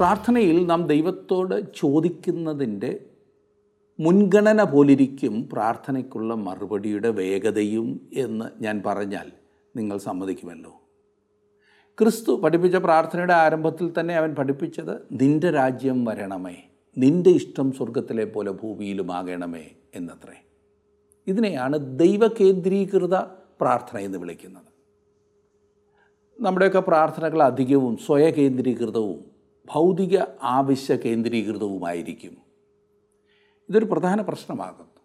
പ്രാർത്ഥനയിൽ നാം ദൈവത്തോട് ചോദിക്കുന്നതിന്റെ മുൻഗണന പോലിരിക്കും പ്രാർത്ഥനയ്ക്കുള്ള മറുപടിയുടെ വേഗതയും എന്ന് ഞാൻ പറഞ്ഞാൽ നിങ്ങൾ സമ്മതിക്കുമല്ലോ. ക്രിസ്തു പഠിപ്പിച്ച പ്രാർത്ഥനയുടെ ആരംഭത്തിൽ തന്നെ അവൻ പഠിപ്പിച്ചത് നിന്റെ രാജ്യം വരണമേ നിന്റെ ഇഷ്ടം സ്വർഗത്തിലെ പോലെ ഭൂമിയിലുമാകണമേ എന്നത്രേ. ഇതിനെയാണ് ദൈവകേന്ദ്രീകൃത പ്രാർത്ഥന എന്ന് വിളിക്കുന്നത്. നമ്മുടെയൊക്കെ പ്രാർത്ഥനകൾ അധികവും സ്വയകേന്ദ്രീകൃതവും ഭൗതിക ആവശ്യ കേന്ദ്രീകൃതവുമായിരിക്കും ഇതൊരു പ്രധാന പ്രശ്നമാകുന്നു.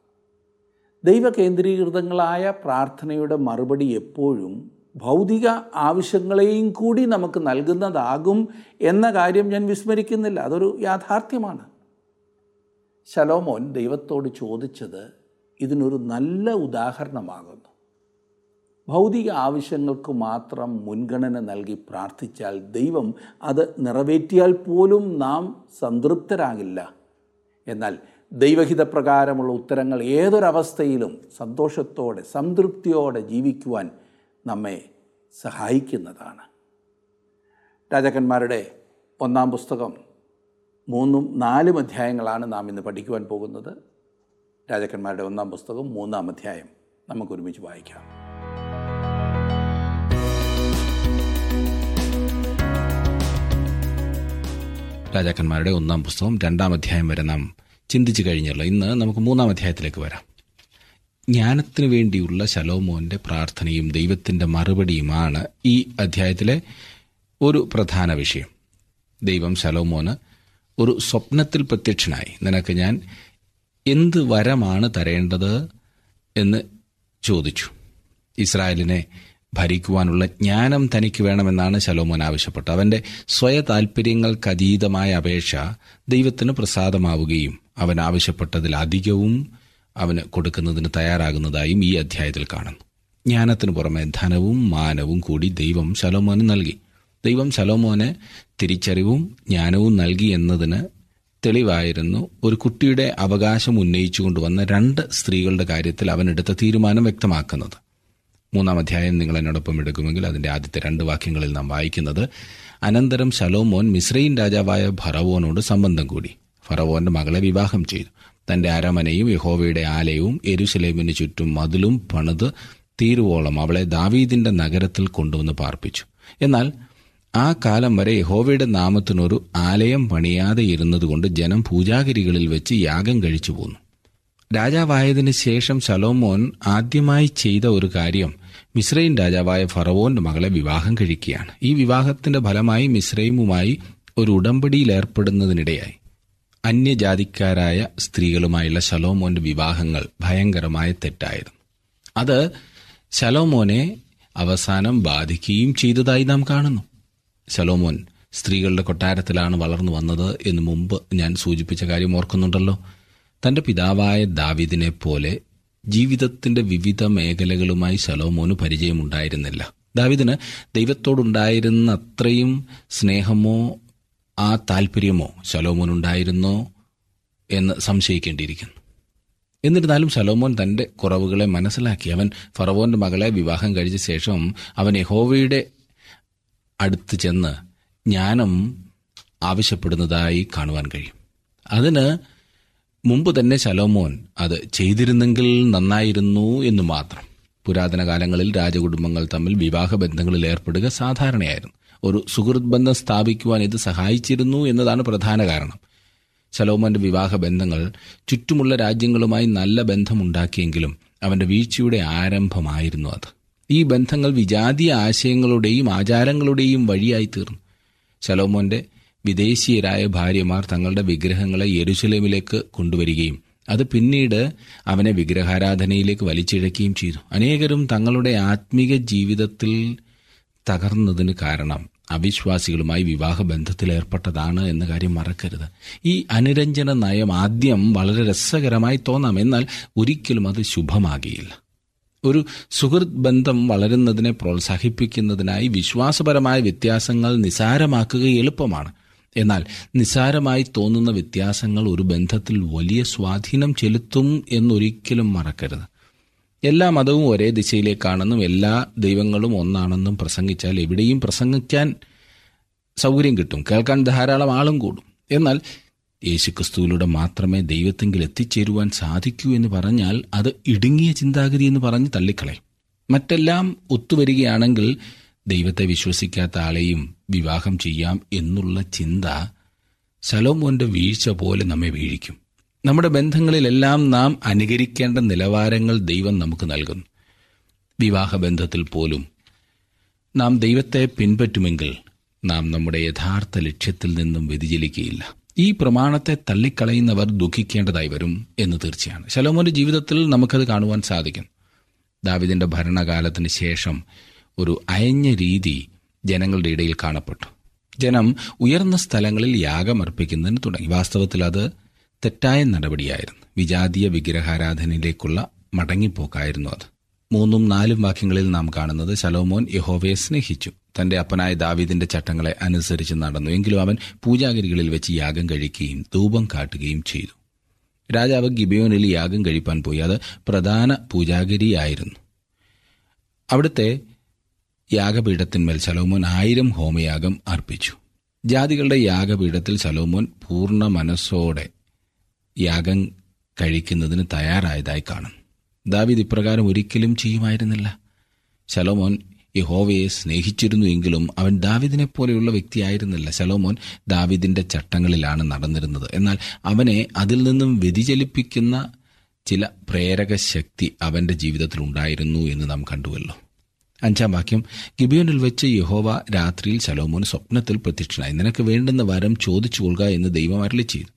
ദൈവകേന്ദ്രീകൃതങ്ങളായ പ്രാർത്ഥനയുടെ മറുപടി എപ്പോഴും ഭൗതിക ആവശ്യങ്ങളെയും കൂടി നമുക്ക് നൽകുന്നതാകും എന്ന കാര്യം ഞാൻ വിസ്മരിക്കുന്നില്ല. അതൊരു യാഥാർത്ഥ്യമാണ്. ശലോമോൻ ദൈവത്തോട് ചോദിച്ചത് ഇതിനൊരു നല്ല ഉദാഹരണമാകുന്നു. ഭൗതിക ആവശ്യങ്ങൾക്ക് മാത്രം മുൻഗണന നൽകി പ്രാർത്ഥിച്ചാൽ ദൈവം അത് നിറവേറ്റിയാൽ പോലും നാം സംതൃപ്തരാകില്ല. എന്നാൽ ദൈവഹിതപ്രകാരമുള്ള ഉത്തരങ്ങൾ ഏതൊരവസ്ഥയിലും സന്തോഷത്തോടെ സംതൃപ്തിയോടെ ജീവിക്കുവാൻ നമ്മെ സഹായിക്കുന്നതാണ്. രാജാക്കന്മാരുടെ ഒന്നാം പുസ്തകം മൂന്നും നാലും അധ്യായങ്ങളാണ് നാം ഇന്ന് പഠിക്കുവാൻ പോകുന്നത്. രാജാക്കന്മാരുടെ ഒന്നാം പുസ്തകം മൂന്നാം അധ്യായം. നമുക്കൊരുമിച്ച് വായിക്കാം. രാജാക്കന്മാരുടെ ഒന്നാം പുസ്തകം രണ്ടാം അധ്യായം വരെ നാം ചിന്തിച്ചു കഴിഞ്ഞല്ലോ. ഇന്ന് നമുക്ക് മൂന്നാം അധ്യായത്തിലേക്ക് വരാം. ജ്ഞാനത്തിനു വേണ്ടിയുള്ള ശലോമോന്റെ പ്രാർത്ഥനയും ദൈവത്തിന്റെ മറുപടിയുമാണ് ഈ അധ്യായത്തിലെ ഒരു പ്രധാന വിഷയം. ദൈവം ശലോമോന് ഒരു സ്വപ്നത്തിൽ പ്രത്യക്ഷനായി. നിനക്ക് ഞാൻ എന്ത് വരമാണ് തരേണ്ടത് എന്ന് ചോദിച്ചു. ഇസ്രായേലിനെ ഭരിക്കുവാനുള്ള ജ്ഞാനം തനിക്ക് വേണമെന്നാണ് ശലോമോൻ ആവശ്യപ്പെട്ടത്. അവന്റെ സ്വയ താൽപ്പര്യങ്ങൾക്കതീതമായ അപേക്ഷ ദൈവത്തിന് പ്രസാദമാവുകയും അവൻ ആവശ്യപ്പെട്ടതിൽ അധികവും അവന് കൊടുക്കുന്നതിന് തയ്യാറാകുന്നതായും ഈ അധ്യായത്തിൽ കാണുന്നു. ജ്ഞാനത്തിന് പുറമെ ധനവും മാനവും കൂടി ദൈവം ശലോമോന് നൽകി. ദൈവം ശലോമോന് തിരിച്ചറിവും ജ്ഞാനവും നൽകി എന്നതിന് തെളിവായിരുന്നു. ഒരു കുട്ടിയുടെ അവകാശം ഉന്നയിച്ചുകൊണ്ടുവന്ന രണ്ട് സ്ത്രീകളുടെ കാര്യത്തിൽ അവനെടുത്ത തീരുമാനം വ്യക്തമാക്കുന്നത്. മൂന്നാം അധ്യായം നിങ്ങൾ എന്നോടൊപ്പം എടുക്കുമെങ്കിൽ അതിന്റെ ആദ്യത്തെ രണ്ട് വാക്യങ്ങളിൽ നാം വായിക്കുന്നത് അനന്തരം ശലോമോൻ മിശ്രയിൻ രാജാവായ ഫറവോനോട് സംബന്ധം കൂടി. ഫറവോന്റെ മകളെ വിവാഹം ചെയ്തു. തന്റെ അരമനയും യഹോവയുടെ ആലയവും എരുസലേമിന് ചുറ്റും മതിലും പണിത് തീരുവോളം അവളെ ദാവീദിന്റെ നഗരത്തിൽ കൊണ്ടുവന്ന് പാർപ്പിച്ചു. എന്നാൽ ആ കാലം വരെ യഹോവയുടെ നാമത്തിനൊരു ആലയം പണിയാതെ ഇരുന്നതുകൊണ്ട് ജനം പൂജാഗിരികളിൽ വെച്ച് യാഗം കഴിച്ചു പോന്നു. രാജാവായതിനു ശേഷം ശലോമോൻ ആദ്യമായി ചെയ്ത ഒരു കാര്യം മിശ്രൈൻ രാജാവായ ഫറവോന്റെ മകളെ വിവാഹം കഴിക്കുകയാണ്. ഈ വിവാഹത്തിന്റെ ഫലമായി മിശ്രൈമുമായി ഒരു ഉടമ്പടിയിൽ ഏർപ്പെടുന്നതിനിടയായി. അന്യജാതിക്കാരായ സ്ത്രീകളുമായുള്ള ശലോമോന്റെ വിവാഹങ്ങൾ ഭയങ്കരമായ തെറ്റായിരുന്നു അത് ശലോമോനെ അവസാനം ബാധിക്കുകയും ചെയ്തതായി നാം കാണുന്നു. ശലോമോൻ സ്ത്രീകളുടെ കൊട്ടാരത്തിലാണ് വളർന്നു വന്നത് എന്ന് മുമ്പ് ഞാൻ സൂചിപ്പിച്ച കാര്യം ഓർക്കുന്നുണ്ടല്ലോ. തന്റെ പിതാവായ ദാവിദിനെ പോലെ ജീവിതത്തിന്റെ വിവിധ മേഖലകളുമായി ശലോമോന് പരിചയമുണ്ടായിരുന്നില്ല. ദാവിദിന് ദൈവത്തോടുണ്ടായിരുന്ന അത്രയും സ്നേഹമോ ആ താല്പര്യമോ ശലോമോനുണ്ടായിരുന്നോ എന്ന് സംശയിക്കേണ്ടിയിരിക്കുന്നു. എന്നിരുന്നാലും ശലോമോൻ തന്റെ കുറവുകളെ മനസ്സിലാക്കി. അവൻ ഫറവോന്റെ മകളെ വിവാഹം കഴിച്ച ശേഷം അവൻ യഹോവയുടെ അടുത്ത് ചെന്ന് ജ്ഞാനം ആവശ്യപ്പെടുന്നതായി കാണുവാൻ കഴിയും. അതിന് മുമ്പ് തന്നെ ശലോമോൻ അത് ചെയ്തിരുന്നെങ്കിൽ നന്നായിരുന്നു എന്ന് മാത്രം. പുരാതന കാലങ്ങളിൽ രാജകുടുംബങ്ങൾ തമ്മിൽ വിവാഹ ബന്ധങ്ങളിൽ ഏർപ്പെടുക സാധാരണയായിരുന്നു. ഒരു സുഹൃത് ബന്ധം സ്ഥാപിക്കുവാൻ ഇത് സഹായിച്ചിരുന്നു എന്നതാണ് പ്രധാന കാരണം. ശലോമോന്റെ വിവാഹ ബന്ധങ്ങൾ ചുറ്റുമുള്ള രാജ്യങ്ങളുമായി നല്ല ബന്ധമുണ്ടാക്കിയെങ്കിലും അവന്റെ വീഴ്ചയുടെ ആരംഭമായിരുന്നു അത്. ഈ ബന്ധങ്ങൾ വിജാതീയ ആശയങ്ങളുടെയും ആചാരങ്ങളുടെയും വഴിയായി തീർന്നു. ശലോമോന്റെ വിദേശീയരായ ഭാര്യമാർ തങ്ങളുടെ വിഗ്രഹങ്ങളെ യെരുസലേമിലേക്ക് കൊണ്ടുവരികയും അത് പിന്നീട് അവനെ വിഗ്രഹാരാധനയിലേക്ക് വലിച്ചിഴക്കുകയും ചെയ്തു. അനേകരും തങ്ങളുടെ ആത്മീക ജീവിതത്തിൽ തകർന്നതിന് കാരണം അവിശ്വാസികളുമായി വിവാഹബന്ധത്തിൽ ഏർപ്പെട്ടതാണ് എന്ന കാര്യം മറക്കരുത്. ഈ അനുരഞ്ജന നയം ആദ്യം വളരെ രസകരമായി തോന്നാം. എന്നാൽ ഒരിക്കലും അത് ശുഭമാകിയില്ല. ഒരു സുഹൃത്ത് ബന്ധം വളരുന്നതിനെ പ്രോത്സാഹിപ്പിക്കുന്നതിനായി വിശ്വാസപരമായ വ്യത്യാസങ്ങൾ നിസാരമാക്കുക എളുപ്പമാണ്. എന്നാൽ നിസാരമായി തോന്നുന്ന വ്യത്യാസങ്ങൾ ഒരു ബന്ധത്തിൽ വലിയ സ്വാധീനം ചെലുത്തും എന്നൊരിക്കലും മറക്കരുത്. എല്ലാ മതവും ഒരേ ദിശയിലേക്കാണെന്നും എല്ലാ ദൈവങ്ങളും ഒന്നാണെന്നും പ്രസംഗിച്ചാൽ എവിടെയും പ്രസംഗിക്കാൻ സൗകര്യം കിട്ടും. കേൾക്കാൻ ധാരാളം ആളും കൂടും. എന്നാൽ യേശുക്രിസ്തുവിലൂടെ മാത്രമേ ദൈവത്തെങ്കിൽ എത്തിച്ചേരുവാൻ സാധിക്കൂ എന്ന് പറഞ്ഞാൽ അത് ഇടുങ്ങിയ ചിന്താഗതി എന്ന് പറഞ്ഞ് തള്ളിക്കളയും. മറ്റെല്ലാം ഒത്തുവരികയാണെങ്കിൽ ദൈവത്തെ വിശ്വസിക്കാത്ത ആളെയും വിവാഹം ചെയ്യാം എന്നുള്ള ചിന്ത ശലോമോന്റെ വീഴ്ച പോലെ നമ്മെ വീഴിക്കും. നമ്മുടെ ബന്ധങ്ങളിലെല്ലാം നാം അനുകരിക്കേണ്ട നിലവാരങ്ങൾ ദൈവം നമുക്ക് നൽകുന്നു. വിവാഹബന്ധത്തിൽ പോലും നാം ദൈവത്തെ പിൻപറ്റുമെങ്കിൽ നാം നമ്മുടെ യഥാർത്ഥ ലക്ഷ്യത്തിൽ നിന്നും വ്യതിചലിക്കുകയില്ല ഈ പ്രമാണത്തെ തള്ളിക്കളയുന്നവർ ദുഃഖിക്കേണ്ടതായി വരും എന്ന് തീർച്ചയാണ്. ശലോമോന്റെ ജീവിതത്തിൽ നമുക്കത് കാണുവാൻ സാധിക്കും. ദാവിദിന്റെ ഭരണകാലത്തിന് ശേഷം ഒരു അയഞ്ഞ രീതി ജനങ്ങളുടെ ഇടയിൽ കാണപ്പെട്ടു. ജനം ഉയർന്ന സ്ഥലങ്ങളിൽ യാഗമർപ്പിക്കുന്നതിന് തുടങ്ങി. വാസ്തവത്തിൽ അത് തെറ്റായ നടപടിയായിരുന്നു. വിജാതീയ വിഗ്രഹാരാധനയിലേക്കുള്ള മടങ്ങിപ്പോക്കായിരുന്നു അത്. മൂന്നും നാലും വാക്യങ്ങളിൽ നാം കാണുന്നത് ശലോമോൻ യഹോവയെ സ്നേഹിച്ചു. തന്റെ അപ്പനായ ദാവീദിന്റെ ചട്ടങ്ങളെ അനുസരിച്ച് നടന്നു. എങ്കിലും അവൻ പൂജാഗിരികളിൽ വെച്ച് യാഗം കഴിക്കുകയും ധൂപം കാട്ടുകയും ചെയ്തു. രാജാവ് ഗിബിയോനിൽ യാഗം കഴിപ്പാൻ പോയി. അത് പ്രധാന പൂജാഗിരിയായിരുന്നു. അവിടുത്തെ യാഗപീഠത്തിന്മേൽ ശലോമോൻ ആയിരം ഹോമയാഗം അർപ്പിച്ചു. ജാതികളുടെ യാഗപീഠത്തിൽ ശലോമോൻ പൂർണ മനസ്സോടെ യാഗം കഴിക്കുന്നതിന് തയ്യാറായതായി കാണും. ദാവിദ് ഇപ്രകാരം ഒരിക്കലും ചെയ്യുമായിരുന്നില്ല. ശലോമോൻ യഹോവയെ സ്നേഹിച്ചിരുന്നു എങ്കിലും അവൻ ദാവിദിനെ പോലെയുള്ള വ്യക്തിയായിരുന്നില്ല. ശലോമോൻ ദാവിദിന്റെ ചട്ടങ്ങളിലാണ് നടന്നിരുന്നത്. എന്നാൽ അവനെ അതിൽ നിന്നും വ്യതിചലിപ്പിക്കുന്ന ചില പ്രേരക ശക്തി അവന്റെ ജീവിതത്തിൽ ഉണ്ടായിരുന്നു എന്ന് നാം കണ്ടുവല്ലോ. അഞ്ചാം വാക്യം ഗിബിയോനിൽ വെച്ച് യഹോവ രാത്രിയിൽ ശലോമോന് സ്വപ്നത്തിൽ പ്രത്യക്ഷനായി. നിനക്ക് വേണ്ടുന്ന വരം ചോദിച്ചു കൊള്ളുക എന്ന് ദൈവം അരളി ചെയ്തു.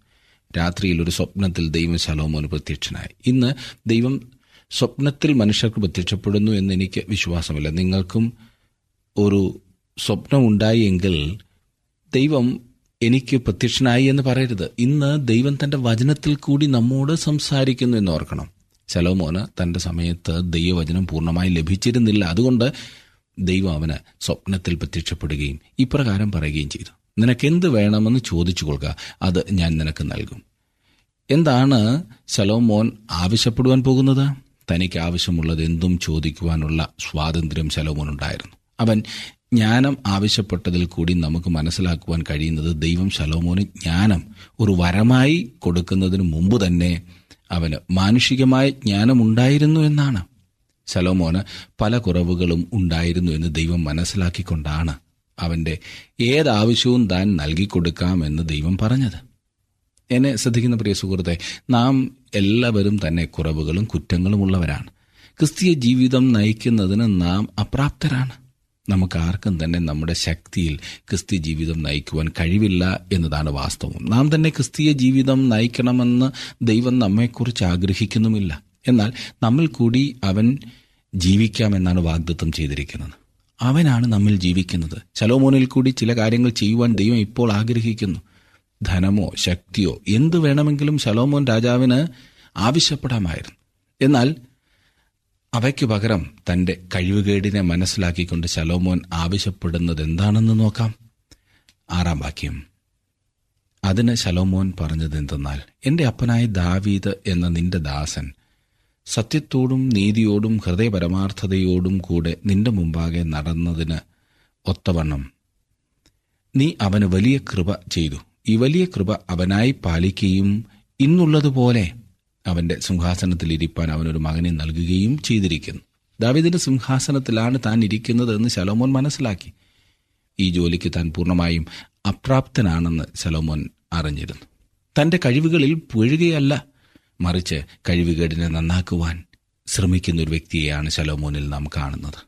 രാത്രിയിൽ ഒരു സ്വപ്നത്തിൽ ദൈവം ശലോമോന് പ്രത്യക്ഷനായി. ഇന്ന് ദൈവം സ്വപ്നത്തിൽ മനുഷ്യർക്ക് പ്രത്യക്ഷപ്പെടുന്നു എന്ന് എനിക്ക് വിശ്വാസമില്ല. നിങ്ങൾക്കും ഒരു സ്വപ്നം എങ്കിൽ ദൈവം എനിക്ക് പ്രത്യക്ഷനായി എന്ന് പറയരുത്. ഇന്ന് ദൈവം തന്റെ വചനത്തിൽ കൂടി നമ്മോട് സംസാരിക്കുന്നു എന്ന് ഓർക്കണം. ശലോമോന് തന്റെ സമയത്ത് ദൈവവചനം പൂർണമായി ലഭിച്ചിരുന്നില്ല. അതുകൊണ്ട് ദൈവം അവന് സ്വപ്നത്തിൽ പ്രത്യക്ഷപ്പെടുകയും ഇപ്രകാരം പറയുകയും ചെയ്തു. നിനക്കെന്ത് വേണമെന്ന് ചോദിച്ചു കൊള്ളുക അത് ഞാൻ നിനക്ക് നൽകും. എന്താണ് ശലോമോൻ ആവശ്യപ്പെടുവാൻ പോകുന്നത്? തനിക്ക് ആവശ്യമുള്ളത് എന്തും ചോദിക്കുവാനുള്ള സ്വാതന്ത്ര്യം ശലോമോൻ ഉണ്ടായിരുന്നു അവൻ ജ്ഞാനം ആവശ്യപ്പെട്ടതിൽ കൂടി നമുക്ക് മനസ്സിലാക്കുവാൻ കഴിയുന്നത് ദൈവം ശലോമോന് ജ്ഞാനം ഒരു വരമായി കൊടുക്കുന്നതിന് മുമ്പ് തന്നെ അവന് മാനുഷികമായ ജ്ഞാനമുണ്ടായിരുന്നു എന്നാണ്. ശലോമോന് പല കുറവുകളും ഉണ്ടായിരുന്നു എന്ന് ദൈവം മനസ്സിലാക്കിക്കൊണ്ടാണ് അവന്റെ ഏതാവശ്യവും താൻ നൽകിക്കൊടുക്കാമെന്ന് ദൈവം പറഞ്ഞത്. എന്നെ ശ്രദ്ധിക്കുന്ന പ്രിയ സുഹൃത്തെ നാം എല്ലാവരും തന്നെ കുറവുകളും കുറ്റങ്ങളും ഉള്ളവരാണ് ക്രിസ്തീയ ജീവിതം നയിക്കുന്നതിന് നാം അപ്രാപ്തരാണ്. നമുക്ക് ആർക്കും തന്നെ നമ്മുടെ ശക്തിയിൽ ക്രിസ്തീയ ജീവിതം നയിക്കുവാൻ കഴിവില്ല എന്നതാണ് വാസ്തവം. നാം തന്നെ ക്രിസ്തീയ ജീവിതം നയിക്കണമെന്ന് ദൈവം നമ്മെക്കുറിച്ച് ആഗ്രഹിക്കുന്നുമില്ല. എന്നാൽ നമ്മിൽ കൂടി അവൻ ജീവിക്കാമെന്നാണ് വാഗ്ദത്വം ചെയ്തിരിക്കുന്നത്. അവനാണ് നമ്മിൽ ജീവിക്കുന്നത്. ശലോമോനിൽ കൂടി ചില കാര്യങ്ങൾ ചെയ്യുവാൻ ദൈവം ഇപ്പോൾ ആഗ്രഹിക്കുന്നു. ധനമോ ശക്തിയോ എന്ത് വേണമെങ്കിലും ശലോമോൻ രാജാവിന് ആവശ്യപ്പെടാമായിരുന്നു. എന്നാൽ അവയ്ക്കു പകരം തന്റെ കഴിവുകേടിനെ മനസ്സിലാക്കിക്കൊണ്ട് ശലോമോൻ ആവശ്യപ്പെടുന്നത് എന്താണെന്ന് നോക്കാം. ആറാം വാക്യം. അതിന് ശലോമോൻ പറഞ്ഞത് എന്തെന്നാൽ എന്റെ അപ്പനായ ദാവീദ് എന്ന നിന്റെ ദാസൻ സത്യത്തോടും നീതിയോടും ഹൃദയപരമാർത്ഥതയോടും കൂടെ നിന്റെ മുമ്പാകെ നടന്നതിന് ഒത്തവണ്ണം നീ അവന് വലിയ കൃപ ചെയ്തു. ഈ വലിയ കൃപ അവനായി പാലിക്കുകയും ഇന്നുള്ളതുപോലെ അവന്റെ സിംഹാസനത്തിൽ ഇരിപ്പാൻ അവനൊരു മകനെ നൽകുകയും ചെയ്തിരിക്കുന്നു. ദാവിദിന്റെ സിംഹാസനത്തിലാണ് താൻ ഇരിക്കുന്നത് എന്ന് ശലോമോൻ മനസ്സിലാക്കി. ഈ ജോലിക്ക് താൻ പൂർണമായും അപ്രാപ്തനാണെന്ന് ശലോമോൻ അറിഞ്ഞിരുന്നു. തന്റെ കഴിവുകളിൽ പുഴുകയല്ല മറിച്ച് കഴിവുകേടിനെ നന്നാക്കുവാൻ ശ്രമിക്കുന്ന ഒരു വ്യക്തിയെയാണ് ശലോമോനിൽ നാം കാണുന്നത്.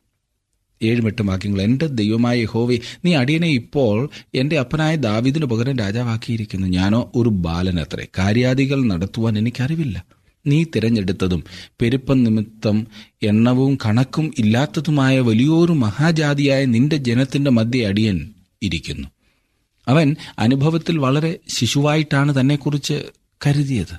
ഏഴും എട്ടും വാക്യങ്ങൾ. എന്റെ ദൈവമായ ഹോവി നീ അടിയനെ ഇപ്പോൾ എന്റെ അപ്പനായ ദാവിദിന് പകരം രാജാവാക്കിയിരിക്കുന്നു. ഞാനോ ഒരു ബാലനത്രേ. കാര്യാദികൾ നടത്തുവാൻ എനിക്കറിവില്ല. നീ തിരഞ്ഞെടുത്തതും പെരുപ്പം നിമിത്തം എണ്ണവും കണക്കും ഇല്ലാത്തതുമായ വലിയൊരു മഹാജാതിയായ നിന്റെ ജനത്തിന്റെ മധ്യ അടിയൻ ഇരിക്കുന്നു. അവൻ അനുഭവത്തിൽ വളരെ ശിശുവായിട്ടാണ് തന്നെക്കുറിച്ച് കരുതിയത്.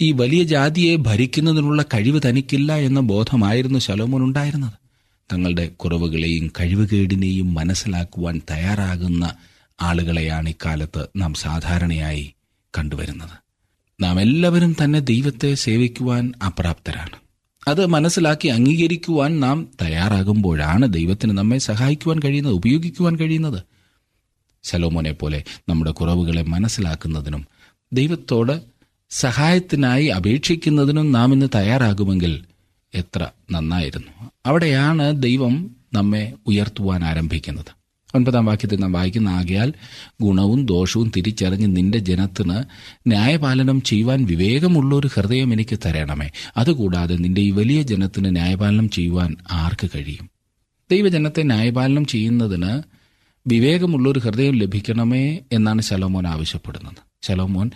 ഈ വലിയ ജാതിയെ ഭരിക്കുന്നതിനുള്ള കഴിവ് തനിക്കില്ല എന്ന ബോധമായിരുന്നു ശലോമോൻ ഉണ്ടായിരുന്നത്. തങ്ങളുടെ കുറവുകളെയും കഴിവുകേടിനെയും മനസ്സിലാക്കുവാൻ തയ്യാറാകുന്ന ആളുകളെയാണ് ഇക്കാലത്ത് നാം സാധാരണയായി കണ്ടുവരുന്നത്. നാം എല്ലാവരും തന്നെ ദൈവത്തെ സേവിക്കുവാൻ അപ്രാപ്തരാണ്. അത് മനസ്സിലാക്കി അംഗീകരിക്കുവാൻ നാം തയ്യാറാകുമ്പോഴാണ് ദൈവത്തിന് നമ്മെ സഹായിക്കുവാൻ കഴിയുന്നത് ഉപയോഗിക്കുവാൻ കഴിയുന്നത്. ശലോമോനെ പോലെ നമ്മുടെ കുറവുകളെ മനസ്സിലാക്കുന്നതിനും ദൈവത്തോട് സഹായത്തിനായി അപേക്ഷിക്കുന്നതിനും നാം ഇന്ന് തയ്യാറാകുമെങ്കിൽ എത്ര നന്നായിരുന്നു. അവിടെയാണ് ദൈവം നമ്മെ ഉയർത്തുവാൻ ആരംഭിക്കുന്നത്. ഒൻപതാം വാക്യത്തിൽ നാം വായിക്കുന്ന ആകയാൽ ഗുണവും ദോഷവും തിരിച്ചറിഞ്ഞ് നിന്റെ ജനത്തിന് ന്യായപാലനം ചെയ്യുവാൻ വിവേകമുള്ള ഒരു ഹൃദയം എനിക്ക് തരണമേ. അതുകൂടാതെ നിന്റെ ഈ വലിയ ജനത്തിന് ന്യായപാലനം ചെയ്യുവാൻ ആർക്ക് കഴിയും? ദൈവജനത്തെ ന്യായപാലനം ചെയ്യുന്നതിന് വിവേകമുള്ളൊരു ഹൃദയം ലഭിക്കണമേ എന്നാണ് ശലോമോൻ ആവശ്യപ്പെടുന്നത്. ശലോമോൻ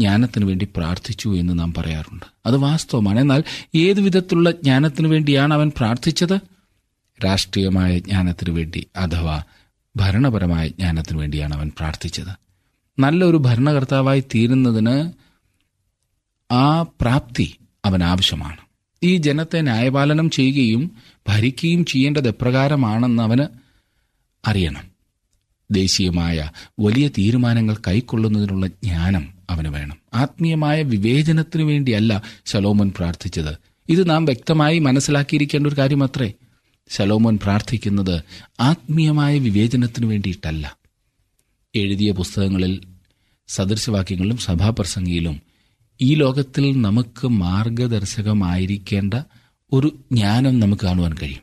ജ്ഞാനത്തിന് വേണ്ടി പ്രാർത്ഥിച്ചു എന്ന് നാം പറയാറുണ്ട്. അത് വാസ്തവമാണ്. എന്നാൽ ഏതു വിധത്തിലുള്ള ജ്ഞാനത്തിന് വേണ്ടിയാണ് അവൻ പ്രാർത്ഥിച്ചത്? രാഷ്ട്രീയമായ ജ്ഞാനത്തിന് വേണ്ടി അഥവാ ഭരണപരമായ ജ്ഞാനത്തിന് വേണ്ടിയാണ് അവൻ പ്രാർത്ഥിച്ചത്. നല്ലൊരു ഭരണകർത്താവായി തീരുന്നതിന് ആ പ്രാപ്തി അവൻ ആവശ്യമാണ്. ഈ ജനത്തെ ന്യായപാലനം ചെയ്യുകയും ഭരിക്കുകയും ചെയ്യേണ്ടത് എപ്രകാരമാണെന്ന് അവന് അറിയണം. ദേശീയമായ വലിയ തീരുമാനങ്ങൾ കൈക്കൊള്ളുന്നതിനുള്ള ജ്ഞാനം അവന് വേണം. ആത്മീയമായ വിവേചനത്തിനു വേണ്ടിയല്ല ശലോമോൻ പ്രാർത്ഥിച്ചത്. ഇത് നാം വ്യക്തമായി മനസ്സിലാക്കിയിരിക്കേണ്ട ഒരു കാര്യമത്രേ ശലോമോൻ പ്രാർത്ഥിക്കുന്നത് ആത്മീയമായ വിവേചനത്തിനു വേണ്ടിയിട്ടല്ല. എഴുതിയ പുസ്തകങ്ങളിൽ സദൃശവാക്യങ്ങളിലും സഭാപ്രസംഗിയിലും ഈ ലോകത്തിൽ നമുക്ക് മാർഗദർശകമായിരിക്കേണ്ട ഒരു ജ്ഞാനം നമുക്ക് കാണുവാൻ കഴിയും.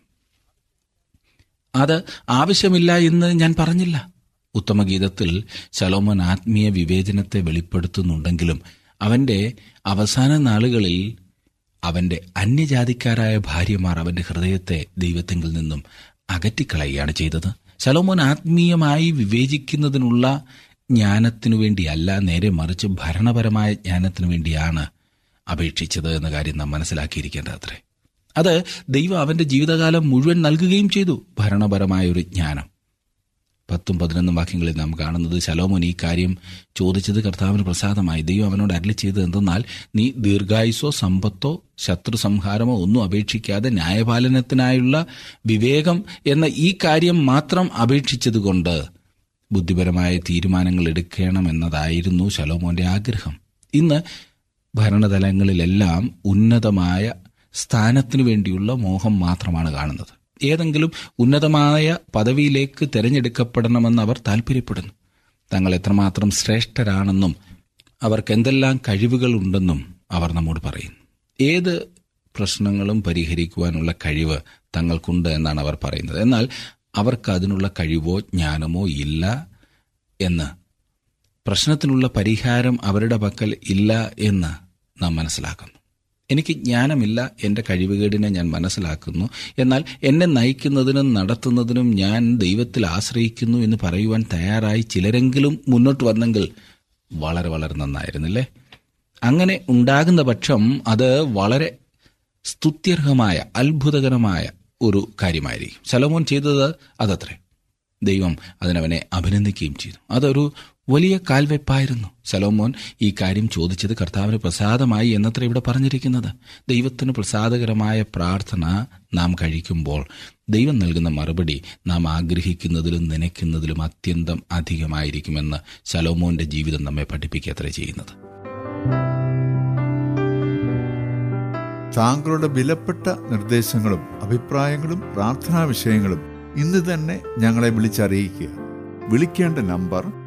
അത് ആവശ്യമില്ല എന്ന് ഞാൻ പറഞ്ഞില്ല. ഉത്തമഗീതത്തിൽ ശലോമോൻ ആത്മീയ വിവേചനത്തെ വെളിപ്പെടുത്തുന്നുണ്ടെങ്കിലും അവന്റെ അവസാന നാളുകളിൽ അവന്റെ അന്യജാതിക്കാരായ ഭാര്യമാർ അവന്റെ ഹൃദയത്തെ ദൈവത്തെങ്കിൽ നിന്നും അകറ്റിക്കളയുകയാണ് ചെയ്തത്. ശലോമോൻ ആത്മീയമായി വിവേചിക്കുന്നതിനുള്ള ജ്ഞാനത്തിനു വേണ്ടിയല്ല നേരെ മറിച്ച് ഭരണപരമായ ജ്ഞാനത്തിനു വേണ്ടിയാണ് അപേക്ഷിച്ചത് എന്ന കാര്യം നാം മനസ്സിലാക്കിയിരിക്കേണ്ടതത്രേ അത് ദൈവം അവന്റെ ജീവിതകാലം മുഴുവൻ നൽകുകയും ചെയ്തു ഭരണപരമായ ഒരു ജ്ഞാനം. പത്തും പതിനൊന്നും വാക്യങ്ങളിൽ നാം കാണുന്നത്. ശലോമോൻ ഈ കാര്യം ചോദിച്ചത് കർത്താവിന് പ്രസാദമായി. ദൈവം അവനോട് അരളി ചെയ്തത് എന്തെന്നാൽ നീ ദീർഘായുസോ സമ്പത്തോ ശത്രു സംഹാരമോ ഒന്നും അപേക്ഷിക്കാതെ ന്യായപാലനത്തിനായുള്ള വിവേകം എന്ന ഈ കാര്യം മാത്രം അപേക്ഷിച്ചതുകൊണ്ട് ബുദ്ധിപരമായ തീരുമാനങ്ങൾ എടുക്കണമെന്നതായിരുന്നു ശലോമോന്റെ ആഗ്രഹം. ഇന്ന് ഭരണതലങ്ങളിലെല്ലാം ഉന്നതമായ സ്ഥാനത്തിനു വേണ്ടിയുള്ള മോഹം മാത്രമാണ് കാണുന്നത്. ഏതെങ്കിലും ഉന്നതമായ പദവിയിലേക്ക് തിരഞ്ഞെടുക്കപ്പെടണമെന്ന് അവർ താൽപ്പര്യപ്പെടുന്നു തങ്ങൾ എത്രമാത്രം ശ്രേഷ്ഠരാണെന്നും അവർക്ക് എന്തെല്ലാം കഴിവുകളുണ്ടെന്നും അവർ നമ്മോട് പറയുന്നു. ഏത് പ്രശ്നങ്ങളും പരിഹരിക്കുവാനുള്ള കഴിവ് തങ്ങൾക്കുണ്ട് എന്നാണ് അവർ പറയുന്നത്. എന്നാൽ അവർക്ക് അതിനുള്ള കഴിവോ ജ്ഞാനമോ ഇല്ല എന്ന് പ്രശ്നത്തിനുള്ള പരിഹാരം അവരുടെ പക്കൽ ഇല്ല എന്ന് നാം മനസ്സിലാക്കുന്നു. എനിക്ക് ജ്ഞാനമില്ല എന്റെ കഴിവുകേടിനെ ഞാൻ മനസ്സിലാക്കുന്നു. എന്നാൽ എന്നെ നയിക്കുന്നതിനും നടത്തുന്നതിനും ഞാൻ ദൈവത്തിൽ ആശ്രയിക്കുന്നു എന്ന് പറയുവാൻ തയ്യാറായി ചിലരെങ്കിലും മുന്നോട്ട് വന്നെങ്കിൽ വളരെ വളരെ നന്നായിരുന്നില്ലേ? അങ്ങനെ ഉണ്ടാകുന്ന പക്ഷം അത് വളരെ സ്തുത്യർഹമായ അത്ഭുതകരമായ ഒരു കാര്യമായിരിക്കും. ശലോമോൻ ചെയ്തത് അതത്രേ. ദൈവം അതിനവനെ അഭിനന്ദിക്കുകയും ചെയ്തു. അതൊരു വലിയ കാൽവെപ്പായിരുന്നു. സലോമോൻ ഈ കാര്യം ചോദിച്ചത് കർത്താവിന് പ്രസാദമായി എന്നത്ര ഇവിടെ പറഞ്ഞിരിക്കുന്നത്. ദൈവത്തിന് പ്രസാദകരമായ പ്രാർത്ഥന നാം കഴിക്കുമ്പോൾ ദൈവം നൽകുന്ന മറുപടി നാം ആഗ്രഹിക്കുന്നതിലും നനയ്ക്കുന്നതിലും അത്യന്തം അധികമായിരിക്കുമെന്ന് സലോമോന്റെ ജീവിതം നമ്മെ പഠിപ്പിക്കത്ര ചെയ്യുന്നത്. താങ്കളുടെ വിലപ്പെട്ട നിർദ്ദേശങ്ങളും അഭിപ്രായങ്ങളും പ്രാർത്ഥനാ വിഷയങ്ങളും ഇന്ന് തന്നെ ഞങ്ങളെ വിളിച്ചറിയിക്കുക. വിളിക്കേണ്ട number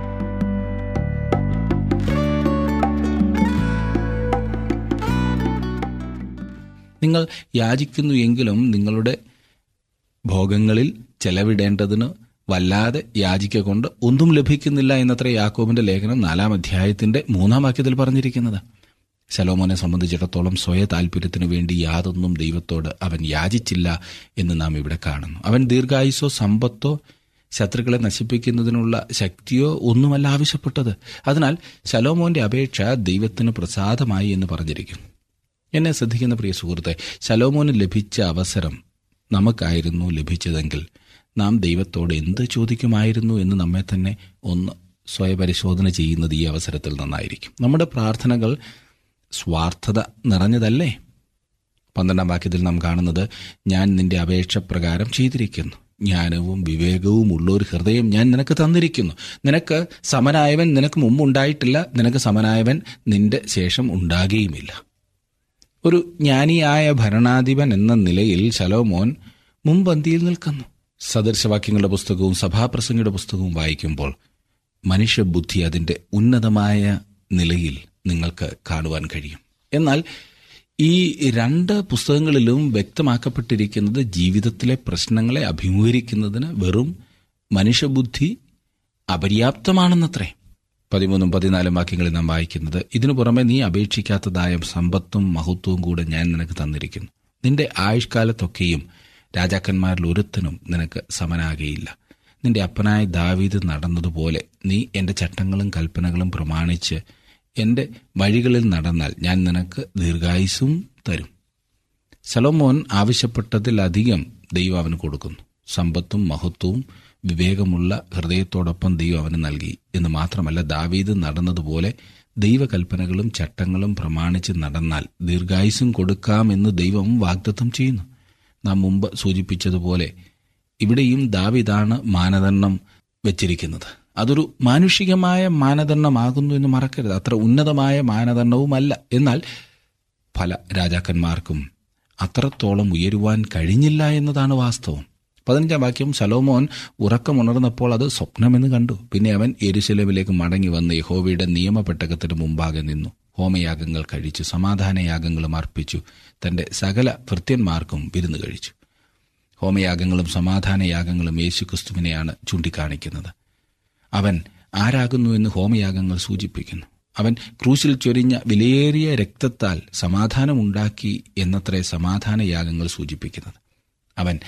നിങ്ങൾ യാചിക്കുന്നു എങ്കിലും നിങ്ങളുടെ ഭോഗങ്ങളിൽ ചെലവിടേണ്ടതിന് വല്ലാതെ യാചിക്കൊണ്ട് ഒന്നും ലഭിക്കുന്നില്ല എന്നത്ര യാക്കോബിന്റെ ലേഖനം നാലാം അധ്യായത്തിന്റെ മൂന്നാം വാക്യത്തിൽ പറഞ്ഞിരിക്കുന്നത്. ശലോമോനെ സംബന്ധിച്ചിടത്തോളം സ്വയ താല്പര്യത്തിനു വേണ്ടി യാതൊന്നും ദൈവത്തോട് അവൻ യാചിച്ചില്ല എന്ന് നാം ഇവിടെ കാണുന്നു. അവൻ ദീർഘായുസോ സമ്പത്തോ ശത്രുക്കളെ നശിപ്പിക്കുന്നതിനുള്ള ശക്തിയോ ഒന്നുമല്ല ആവശ്യപ്പെട്ടത്. അതിനാൽ ശലോമോന്റെ അപേക്ഷ ദൈവത്തിന് പ്രസാദമായി എന്ന് പറഞ്ഞിരിക്കുന്നു. എന്നെ ശ്രദ്ധിക്കുന്ന പ്രിയ സുഹൃത്തെ ശലോമോന് ലഭിച്ച അവസരം നമുക്കായിരുന്നു ലഭിച്ചതെങ്കിൽ നാം ദൈവത്തോട് എന്ത് ചോദിക്കുമായിരുന്നു എന്ന് നമ്മെ തന്നെ ഒന്ന് സ്വയപരിശോധന ചെയ്യുന്നത് ഈ അവസരത്തിൽ നന്നായിരിക്കും. നമ്മുടെ പ്രാർത്ഥനകൾ സ്വാർത്ഥത നിറഞ്ഞതല്ലേ? പന്ത്രണ്ടാം വാക്യത്തിൽ നാം കാണുന്നത് ഞാൻ നിന്റെ അപേക്ഷ പ്രകാരം ചെയ്തിരിക്കുന്നു. ജ്ഞാനവും വിവേകവും ഉള്ള ഒരു ഹൃദയം ഞാൻ നിനക്ക് തന്നിരിക്കുന്നു. നിനക്ക് സമനായവൻ നിനക്ക് മുമ്പുണ്ടായിട്ടില്ല. നിനക്ക് സമനായവൻ നിന്റെ ശേഷം ഉണ്ടാകുകയുമില്ല. ഒരു ജ്ഞാനിയായ ഭരണാധിപൻ എന്ന നിലയിൽ ശലോമോൻ മുമ്പന്തിയിൽ നിൽക്കുന്നു. സദൃശവാക്യങ്ങളുടെ പുസ്തകവും സഭാപ്രസംഗയുടെ പുസ്തകവും വായിക്കുമ്പോൾ മനുഷ്യബുദ്ധി അതിന്റെ ഉന്നതമായ നിലയിൽ നിങ്ങൾക്ക് കാണുവാൻ കഴിയും. എന്നാൽ ഈ രണ്ട് പുസ്തകങ്ങളിലും വ്യക്തമാക്കപ്പെട്ടിരിക്കുന്നത് ജീവിതത്തിലെ പ്രശ്നങ്ങളെ അഭിമുഖീകരിക്കുന്നതിന് വെറും മനുഷ്യബുദ്ധി അപര്യാപ്തമാണെന്നത്രേ. പതിമൂന്നും പതിനാലും വാക്യങ്ങളിൽ നാം വായിക്കുന്നത് ഇതിനു പുറമെ നീ അപേക്ഷിക്കാത്തതായ സമ്പത്തും മഹത്വവും കൂടെ ഞാൻ നിനക്ക് തന്നിരിക്കുന്നു. നിന്റെ ആയുഷ്കാലത്തൊക്കെയും രാജാക്കന്മാരിൽ ഒരുത്തനും നിനക്ക് സമനാകയില്ല. നിന്റെ അപ്പനായ ദാവീദ് നടന്നതുപോലെ നീ എന്റെ ചട്ടങ്ങളും കൽപ്പനകളും പ്രമാണിച്ച് എന്റെ വഴികളിൽ നടന്നാൽ ഞാൻ നിനക്ക് ദീർഘായുസും തരും. സലോമോൻ ആവശ്യപ്പെട്ടതിലധികം ദൈവം അവന് കൊടുക്കുന്നു. സമ്പത്തും മഹത്വവും വിവേകമുള്ള ഹൃദയത്തോടൊപ്പം ദൈവം അവന് നൽകി എന്ന് മാത്രമല്ല ദാവീദ് നടന്നതുപോലെ ദൈവകൽപ്പനകളും ചട്ടങ്ങളും പ്രമാണിച്ച് നടന്നാൽ ദീർഘായുസും കൊടുക്കാമെന്ന് ദൈവം വാഗ്ദത്തം ചെയ്യുന്നു. നാം മുമ്പ് സൂചിപ്പിച്ചതുപോലെ ഇവിടെയും ദാവിദാണ് മാനദണ്ഡം വെച്ചിരിക്കുന്നത്. അതൊരു മാനുഷികമായ മാനദണ്ഡമാകുന്നു എന്ന് മറക്കരുത്. അത്ര ഉന്നതമായ മാനദണ്ഡവുമല്ല. എന്നാൽ പല രാജാക്കന്മാർക്കും അത്രത്തോളം ഉയരുവാൻ കഴിഞ്ഞില്ല എന്നതാണ് വാസ്തവം. പതിനഞ്ചാം വാക്യം സലോമോൻ ഉറക്കമുണർന്നപ്പോൾ അത് സ്വപ്നമെന്ന് കണ്ടു. പിന്നെ അവൻ എരുശലമിലേക്ക് മടങ്ങി വന്ന് യഹോവയുടെ നിയമപ്പെട്ടകത്തിന് മുമ്പാകെ നിന്നു. ഹോമയാഗങ്ങൾ കഴിച്ചു സമാധാനയാഗങ്ങളും അർപ്പിച്ചു തന്റെ സകല ഭൃത്യന്മാർക്കും വിരുന്ന് കഴിച്ചു. ഹോമയാഗങ്ങളും സമാധാനയാഗങ്ങളും യേശുക്രിസ്തുവിനെയാണ് ചൂണ്ടിക്കാണിക്കുന്നത്. അവൻ ആരാകുന്നു എന്ന് ഹോമയാഗങ്ങൾ സൂചിപ്പിക്കുന്നു. അവൻ ക്രൂശിൽ ചൊരിഞ്ഞ വിലയേറിയ രക്തത്താൽ സമാധാനമുണ്ടാക്കി എന്നത്രേ സമാധാനയാഗങ്ങൾ സൂചിപ്പിക്കുന്നത്. അവൻ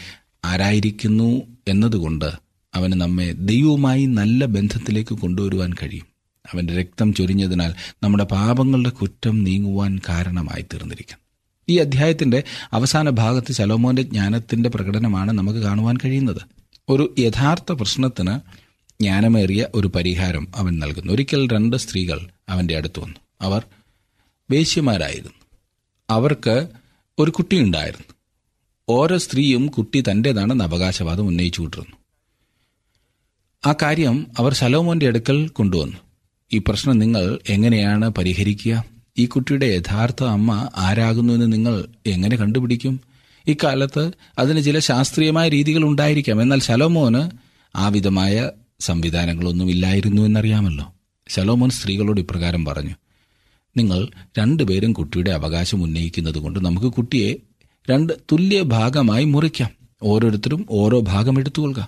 ആരായിരിക്കുന്നു എന്നതുകൊണ്ട് അവന് നമ്മെ ദൈവവുമായി നല്ല ബന്ധത്തിലേക്ക് കൊണ്ടുവരുവാൻ കഴിയും. അവന്റെ രക്തം ചൊരിഞ്ഞതിനാൽ നമ്മുടെ പാപങ്ങളുടെ കുറ്റം നീങ്ങുവാൻ കാരണമായി തീർന്നിരിക്കുന്നു ഈ അധ്യായത്തിന്റെ അവസാന ഭാഗത്ത് ശലോമോന്റെ ജ്ഞാനത്തിന്റെ പ്രകടനമാണ് നമുക്ക് കാണുവാൻ കഴിയുന്നത്. ഒരു യഥാർത്ഥ പ്രശ്നത്തിന് ജ്ഞാനമേറിയ ഒരു പരിഹാരം അവൻ നൽകുന്നു. ഒരിക്കൽ രണ്ട് സ്ത്രീകൾ അവന്റെ അടുത്ത് വന്നു. അവർ വേശ്യമാരായിരുന്നു. അവർക്ക് ഒരു കുട്ടിയുണ്ടായിരുന്നു. ഓരോ സ്ത്രീയും കുട്ടി തന്റെതാണെന്ന് അവകാശവാദം ഉന്നയിച്ചു വിട്ടിരുന്നു ആ കാര്യം അവർ ശലോമോന്റെ അടുക്കൽ കൊണ്ടുവന്നു. ഈ പ്രശ്നം നിങ്ങൾ എങ്ങനെയാണ് പരിഹരിക്കുക? ഈ കുട്ടിയുടെ യഥാർത്ഥ അമ്മ ആരാകുന്നുവെന്ന് നിങ്ങൾ എങ്ങനെ കണ്ടുപിടിക്കും? ഇക്കാലത്ത് അതിന് ചില ശാസ്ത്രീയമായ രീതികൾ ഉണ്ടായിരിക്കാം. എന്നാൽ ശലോമോന് ആ വിധമായ സംവിധാനങ്ങളൊന്നും ഇല്ലായിരുന്നു എന്നറിയാമല്ലോ. ശലോമോൻ സ്ത്രീകളോട് ഇപ്രകാരം പറഞ്ഞു. നിങ്ങൾ രണ്ടുപേരും കുട്ടിയുടെ അവകാശം ഉന്നയിക്കുന്നത് കൊണ്ട് നമുക്ക് കുട്ടിയെ രണ്ട് തുല്യ ഭാഗമായി മുറിക്കാം. ഓരോരുത്തരും ഓരോ ഭാഗം എടുത്തുകൊള്ളുക.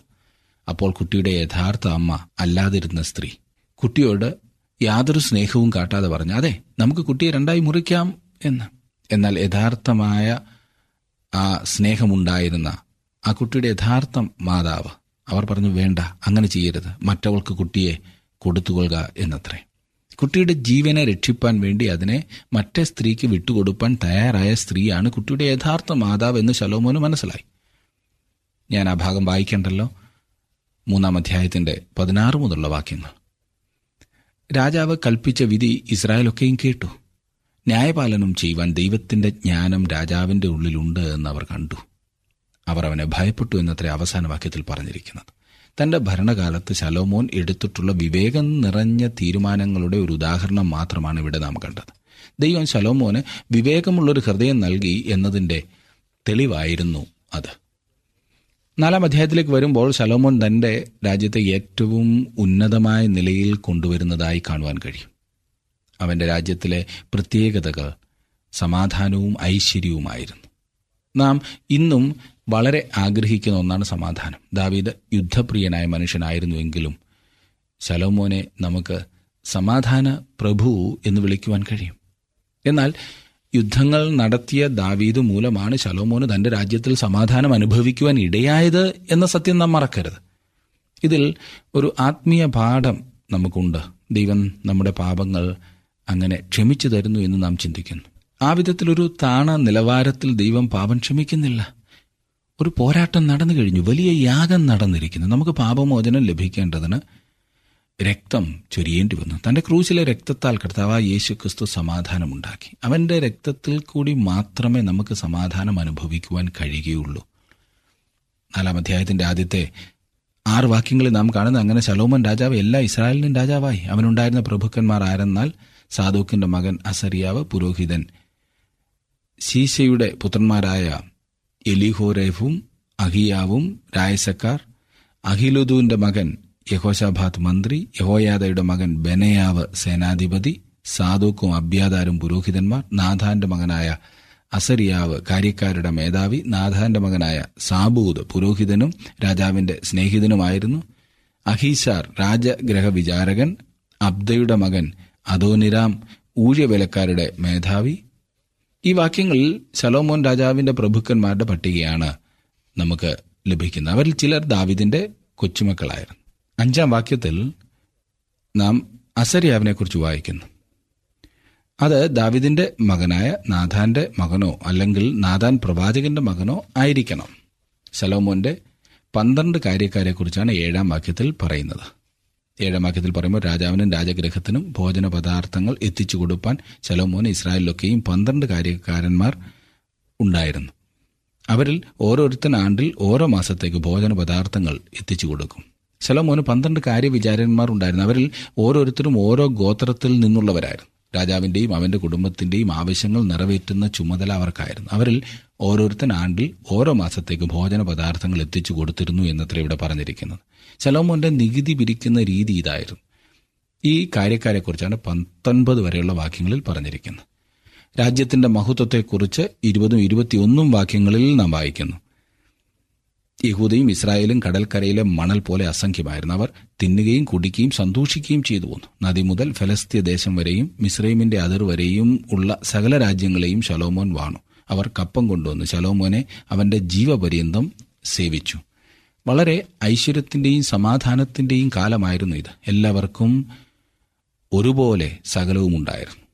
അപ്പോൾ കുട്ടിയുടെ യഥാർത്ഥ അമ്മ അല്ലാതിരുന്ന സ്ത്രീ. കുട്ടിയോട് യാതൊരു സ്നേഹവും കാട്ടാതെ പറഞ്ഞു അതെ നമുക്ക് കുട്ടിയെ രണ്ടായി മുറിക്കാം എന്ന്. എന്നാൽ യഥാർത്ഥമായ ആ സ്നേഹമുണ്ടായിരുന്ന ആ കുട്ടിയുടെ യഥാർത്ഥ മാതാവ് അവർ പറഞ്ഞു വേണ്ട അങ്ങനെ ചെയ്യരുത്. മറ്റവൾക്ക് കുട്ടിയെ കൊടുത്തുകൊള്ളുക എന്നത്രേ. കുട്ടിയുടെ ജീവനെ രക്ഷിപ്പാൻ വേണ്ടി അതിനെ മറ്റേ സ്ത്രീക്ക് വിട്ടുകൊടുപ്പാൻ തയ്യാറായ സ്ത്രീയാണ് കുട്ടിയുടെ യഥാർത്ഥ മാതാവ് എന്ന് ശലോമോന് മനസ്സിലായി. ഞാൻ ആ ഭാഗം വായിക്കണ്ടല്ലോ? മൂന്നാം അധ്യായത്തിന്റെ പതിനാറ് മുതലുള്ള വാക്യങ്ങൾ. രാജാവ് കൽപ്പിച്ച വിധി ഇസ്രായേലൊക്കെയും കേട്ടു. ന്യായപാലനം ചെയ്യുവാൻ ദൈവത്തിന്റെ ജ്ഞാനം രാജാവിന്റെ ഉള്ളിലുണ്ട് എന്ന് അവർ കണ്ടു. അവർ അവനെ ഭയപ്പെട്ടു എന്നത്ര അവസാന വാക്യത്തിൽ പറഞ്ഞിരിക്കുന്നത്. തന്റെ ഭരണകാലത്ത് ശലോമോൻ എടുത്തിട്ടുള്ള വിവേകം നിറഞ്ഞ തീരുമാനങ്ങളുടെ ഒരു ഉദാഹരണം മാത്രമാണ് ഇവിടെ നാം കണ്ടത്. ദൈവം ശലോമോന് വിവേകമുള്ളൊരു ഹൃദയം നൽകി എന്നതിന്റെ തെളിവായിരുന്നു അത്. നാലാം അധ്യായത്തിലേക്ക് വരുമ്പോൾ ശലോമോൻ തന്റെ രാജ്യത്തെ ഏറ്റവും ഉന്നതമായ നിലയിൽ കൊണ്ടുവരുന്നതായി കാണുവാൻ കഴിയും. അവന്റെ രാജ്യത്തിലെ പ്രത്യേകതകൾ സമാധാനവും ഐശ്വര്യവുമായിരുന്നു. നാം ഇന്നും വളരെ ആഗ്രഹിക്കുന്ന ഒന്നാണ് സമാധാനം. ദാവീദ് യുദ്ധപ്രിയനായ മനുഷ്യനായിരുന്നുവെങ്കിലും ശലോമോനെ നമുക്ക് സമാധാന പ്രഭു എന്ന് വിളിക്കുവാൻ കഴിയും. എന്നാൽ യുദ്ധങ്ങൾ നടത്തിയ ദാവീദ് മൂലമാണ് ശലോമോന് തന്റെ രാജ്യത്തിൽ സമാധാനം അനുഭവിക്കുവാൻ ഇടയായത് എന്ന സത്യം നാം മറക്കരുത്. ഇതിൽ ഒരു ആത്മീയ പാഠം നമുക്കുണ്ട്. ദൈവം നമ്മുടെ പാപങ്ങൾ അങ്ങനെ ക്ഷമിച്ചു തരുന്നു എന്ന് നാം ചിന്തിക്കുന്നു. ആ വിധത്തിലൊരു താണ നിലവാരത്തിൽ ദൈവം പാപം ക്ഷമിക്കുന്നില്ല. ഒരു പോരാട്ടം നടന്നു കഴിഞ്ഞു. വലിയ യാഗം നടന്നിരിക്കുന്നു. നമുക്ക് പാപമോചനം ലഭിക്കേണ്ടതിന് രക്തം ചൊരിയേണ്ടി വന്നു. തന്റെ ക്രൂശിലെ രക്തത്താൽ കർത്താവ് യേശു ക്രിസ്തു സമാധാനമുണ്ടാക്കി. അവന്റെ രക്തത്തിൽ കൂടി മാത്രമേ നമുക്ക് സമാധാനം അനുഭവിക്കുവാൻ കഴിയുകയുള്ളൂ. നാലാം അധ്യായത്തിന്റെ ആദ്യത്തെ ആറ് വാക്യങ്ങളിൽ നാം കാണുന്നത് അങ്ങനെ ശലോമൻ രാജാവ് എല്ലാ ഇസ്രായേലിനും രാജാവായി. അവനുണ്ടായിരുന്ന പ്രഭുക്കന്മാർ ആരെന്നാൽ? സാദൂക്കിന്റെ മകൻ അസറിയാവ് പുരോഹിതൻ ശീശയുടെ പുത്രന്മാരായ എലിഹോരേഫും അഹിയാവും രായസക്കാർ അഹിലുദുവിന്റെ മകൻ യഹോശാഭാത്ത് മന്ത്രി യഹോയാദയുടെ മകൻ ബെനയാവ് സേനാധിപതി സാധുക്കും അബ്യാദാരും പുരോഹിതന്മാർ നാഥാന്റെ മകനായ അസരിയാവ് കാര്യക്കാരുടെ മേധാവി നാഥാന്റെ മകനായ സാബൂദ് പുരോഹിതനും രാജാവിന്റെ സ്നേഹിതനുമായിരുന്നു. അഹീസാർ രാജഗ്രഹ വിചാരകൻ അബ്ദയുടെ മകൻ അദോനിരാം ഊഴവേലക്കാരുടെ മേധാവി ഈ വാക്യങ്ങൾ ശലോമോൻ രാജാവിന്റെ പ്രഭുക്കന്മാരുടെ പട്ടികയാണ് നമുക്ക് ലഭിക്കുന്നത്. അവരിൽ ചിലർ ദാവിദിന്റെ കൊച്ചുമക്കളായിരുന്നു. അഞ്ചാം വാക്യത്തിൽ നാം അസരിയാവിനെ കുറിച്ച് വായിക്കുന്നു. അത് ദാവിദിന്റെ മകനായ നാഥാന്റെ മകനോ അല്ലെങ്കിൽ നാഥാൻ പ്രവാചകന്റെ മകനോ ആയിരിക്കണം. ശലോമോന്റെ പന്ത്രണ്ട് കാര്യക്കാരെക്കുറിച്ചാണ് ഏഴാം വാക്യത്തിൽ പറയുന്നത്. ഏഴാം വാക്യത്തിൽ പറയുമ്പോൾ രാജാവിനും രാജഗ്രഹത്തിനും ഭോജന പദാർത്ഥങ്ങൾ എത്തിച്ചു കൊടുപ്പാൻ ശലോമോൻ ഇസ്രായേലിലൊക്കെയും പന്ത്രണ്ട് കാര്യക്കാരന്മാർ ഉണ്ടായിരുന്നു. അവരിൽ ഓരോരുത്തൻ ആണ്ടിൽ ഓരോ മാസത്തേക്ക് ഭോജന പദാർത്ഥങ്ങൾ എത്തിച്ചു കൊടുക്കും. ശലോമോന് പന്ത്രണ്ട് കാര്യവിചാരന്മാർ ഉണ്ടായിരുന്നു. അവരിൽ ഓരോരുത്തരും ഓരോ ഗോത്രത്തിൽ നിന്നുള്ളവരായിരുന്നു. രാജാവിന്റെയും അവന്റെ കുടുംബത്തിന്റെയും ആവശ്യങ്ങൾ നിറവേറ്റുന്ന ചുമതല അവർക്കായിരുന്നു. അവരിൽ ഓരോരുത്തൻ ആണ്ടിൽ ഓരോ മാസത്തേക്ക് ഭോജന പദാർത്ഥങ്ങൾ എത്തിച്ചു കൊടുത്തിരുന്നു എന്നത്ര ഇവിടെ പറഞ്ഞിരിക്കുന്നത്. ശലോമോന്റെ നികുതി പിരിക്കുന്ന രീതി ഇതായിരുന്നു. ഈ കാര്യക്കാരെക്കുറിച്ചാണ് പത്തൊൻപത് വരെയുള്ള വാക്യങ്ങളിൽ പറഞ്ഞിരിക്കുന്നത്. രാജ്യത്തിന്റെ മഹത്വത്തെക്കുറിച്ച് ഇരുപതും ഇരുപത്തിയൊന്നും വാക്യങ്ങളിൽ നാം വായിക്കുന്നു. യഹൂദയും ഇസ്രായേലും കടൽക്കരയിലെ മണൽ പോലെ അസംഖ്യമായിരുന്നു. അവർ തിന്നുകയും കുടിക്കുകയും സന്തോഷിക്കുകയും ചെയ്തു പോന്നു. നദി മുതൽ ഫലസ്തീയ ദേശം വരെയും മിസ്രൈമിന്റെ അതിർ വരെയും ഉള്ള സകല രാജ്യങ്ങളെയും ശലോമോൻ വാണു. അവർ കപ്പം കൊണ്ടുവന്നു. ശലോമോനെ അവന്റെ ജീവപര്യന്തം സേവിച്ചു. വളരെ ഐശ്വര്യത്തിന്റെയും സമാധാനത്തിന്റെയും കാലമായിരുന്നു ഇത്. എല്ലാവർക്കും ഒരുപോലെ സകലവും ഉണ്ടായിരുന്നു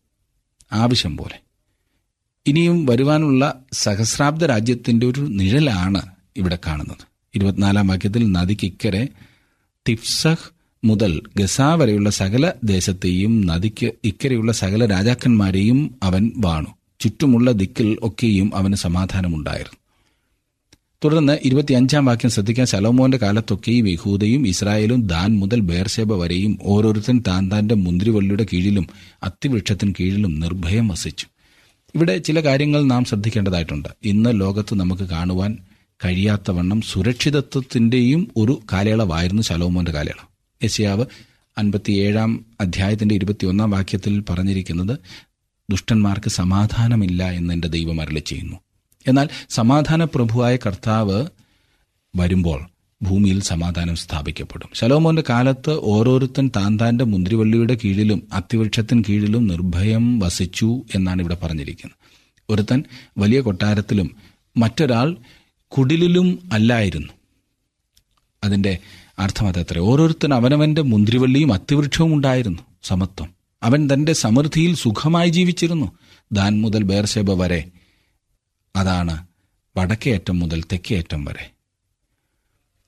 ആവശ്യം പോലെ. ഇനിയും വരുവാനുള്ള സഹസ്രാബ്ദ രാജ്യത്തിന്റെ ഒരു നിഴലാണ് ഇവിടെ കാണുന്നത്. ഇരുപത്തിനാലാം വാക്യത്തിൽ നദിക്ക് ഇക്കരെ തിഫ്സഹ് മുതൽ ഗസ വരെയുള്ള സകല ദേശത്തെയും നദിക്ക് ഇക്കരെയുള്ള സകല രാജാക്കന്മാരെയും അവൻ വാണു. ചുറ്റുമുള്ള ദിക്കിൽ ഒക്കെയും അവന് സമാധാനമുണ്ടായിരുന്നു. തുടർന്ന് ഇരുപത്തിയഞ്ചാം വാക്യം ശ്രദ്ധിക്കാൻ ശലോമോന്റെ കാലത്തൊക്കെയും യഹൂദയും ഇസ്രായേലും ദാൻ മുതൽ ബേർഷേബ വരെയും ഓരോരുത്തൻ താൻ താന്റെ മുന്തിരിവള്ളിയുടെ കീഴിലും അത്തിവൃക്ഷത്തിന് കീഴിലും നിർഭയം വസിച്ചു. ഇവിടെ ചില കാര്യങ്ങൾ നാം ശ്രദ്ധിക്കേണ്ടതായിട്ടുണ്ട്. ഇന്ന് ലോകത്ത് നമുക്ക് കാണുവാൻ കഴിയാത്തവണ്ണം സുരക്ഷിതത്വത്തിന്റെയും ഒരു കാലയളവായിരുന്നു ശലോമോന്റെ കാലയളവ്. യശയാവ് അൻപത്തിയേഴാം അധ്യായത്തിന്റെ ഇരുപത്തിയൊന്നാം വാക്യത്തിൽ പറഞ്ഞിരിക്കുന്നത് ദുഷ്ടന്മാർക്ക് സമാധാനമില്ല എന്ന് എന്റെ ദൈവം അരളി ചെയ്യുന്നു. എന്നാൽ സമാധാന പ്രഭുവായ കർത്താവ് വരുമ്പോൾ ഭൂമിയിൽ സമാധാനം സ്ഥാപിക്കപ്പെടും. ശലോമോന്റെ കാലത്ത് ഓരോരുത്തൻ താൻ താന്റെ മുന്തിരിവള്ളിയുടെ കീഴിലും അത്തിവൃക്ഷത്തിന് കീഴിലും നിർഭയം വസിച്ചു എന്നാണ് ഇവിടെ പറഞ്ഞിരിക്കുന്നത്. ഒരുത്തൻ വലിയ കൊട്ടാരത്തിലും മറ്റൊരാൾ കുടിലിലും അല്ലായിരുന്നു. അതിന്റെ അർത്ഥം അതത്ര ഓരോരുത്തൻ അവനവന്റെ മുന്തിരിവള്ളിയും അത്തിവൃക്ഷവും ഉണ്ടായിരുന്നു. സമത്വം. അവൻ തന്റെ സമൃദ്ധിയിൽ സുഖമായി ജീവിച്ചിരുന്നു. ദാൻ മുതൽ ബേർഷേബ വരെ. അതാണ് വടക്കേയറ്റം മുതൽ തെക്കേയറ്റം വരെ.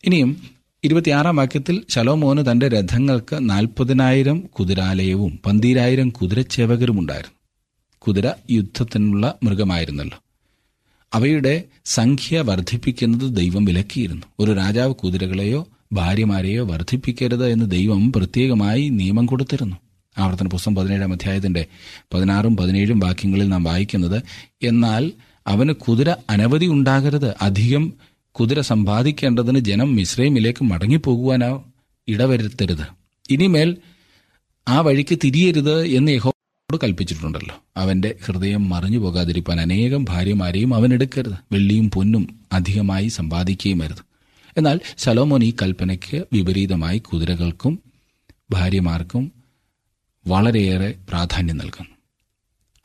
ഇനിയും ഇരുപത്തിയാറാം വാക്യത്തിൽ ശലോമോന് തന്റെ രഥങ്ങൾക്ക് നാൽപ്പതിനായിരം കുതിരാലയവും പന്തീരായിരം കുതിരച്ചേവകരും ഉണ്ടായിരുന്നു. കുതിര യുദ്ധത്തിനുള്ള മൃഗമായിരുന്നല്ലോ. അവയുടെ സംഖ്യ വർദ്ധിപ്പിക്കുന്നത് ദൈവം വിലക്കിയിരുന്നു. ഒരു രാജാവ് കുതിരകളെയോ ഭാര്യമാരെയോ വർദ്ധിപ്പിക്കരുത് എന്ന് ദൈവം പ്രത്യേകമായി നിയമം കൊടുത്തിരുന്നു. ആവർത്തന പുസ്തകം പതിനേഴാം അധ്യായത്തിന്റെ പതിനാറും പതിനേഴും വാക്യങ്ങളിൽ നാം വായിക്കുന്നത് എന്നാൽ അവന് കുതിര അനവധി ഉണ്ടാകരുത്. അധികം കുതിര സമ്പാദിക്കേണ്ടതിന് ജനം മിശ്രൈമിലേക്ക് മടങ്ങിപ്പോകുവാനോ ഇടവരുത്തരുത്. ഇനിമേൽ ആ വഴിക്ക് തിരിയരുത് എന്ന് യഹോട് കൽപ്പിച്ചിട്ടുണ്ടല്ലോ. അവന്റെ ഹൃദയം മറിഞ്ഞു പോകാതിരിക്കാൻ അനേകം ഭാര്യമാരെയും അവൻ എടുക്കരുത്. വെള്ളിയും പൊന്നും അധികമായി സമ്പാദിക്കുകയും അരുത്. എന്നാൽ ശലോമോൻ ഈ കൽപ്പനയ്ക്ക് വിപരീതമായി കുതിരകൾക്കും ഭാര്യമാർക്കും വളരെയേറെ പ്രാധാന്യം നൽകുന്നു.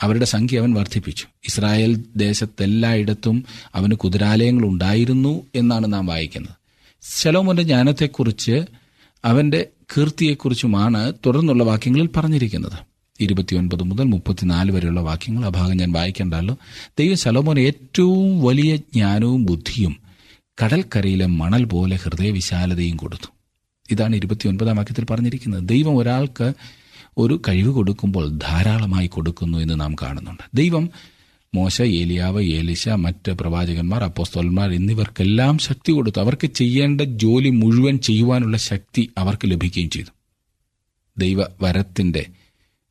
അവരുടെ സംഖ്യ അവൻ വർദ്ധിപ്പിച്ചു. ഇസ്രായേൽ ദേശത്തെല്ലായിടത്തും അവന് കുതിരാലയങ്ങൾ ഉണ്ടായിരുന്നു എന്നാണ് നാം വായിക്കുന്നത്. ശലോമോന്റെ ജ്ഞാനത്തെക്കുറിച്ച് അവന്റെ കീർത്തിയെക്കുറിച്ചുമാണ് തുടർന്നുള്ള വാക്യങ്ങളിൽ പറഞ്ഞിരിക്കുന്നത്. ഇരുപത്തിയൊൻപത് മുതൽ മുപ്പത്തിനാല് വരെയുള്ള വാക്യങ്ങൾ ആ ഭാഗം ഞാൻ വായിക്കേണ്ടല്ലോ. ദൈവം ശലോമോൻ ഏറ്റവും വലിയ ജ്ഞാനവും ബുദ്ധിയും കടൽക്കരയിലെ മണൽ പോലെ ഹൃദയവിശാലതയും കൊടുത്തു. ഇതാണ് ഇരുപത്തിയൊൻപതാം വാക്യത്തിൽ പറഞ്ഞിരിക്കുന്നത്. ദൈവം ഒരാൾക്ക് ഒരു കഴിവ് കൊടുക്കുമ്പോൾ ധാരാളമായി കൊടുക്കുന്നു എന്ന് നാം കാണുന്നുണ്ട്. ദൈവം മോശ ഏലിയാവ് ഏലിശ മറ്റ് പ്രവാചകന്മാർ അപ്പോസ്തോലന്മാർ എന്നിവർക്കെല്ലാം ശക്തി കൊടുത്തു. അവർക്ക് ചെയ്യേണ്ട ജോലി മുഴുവൻ ചെയ്യുവാനുള്ള ശക്തി അവർക്ക് ലഭിക്കുകയും ചെയ്തു. ദൈവ വരത്തിന്റെ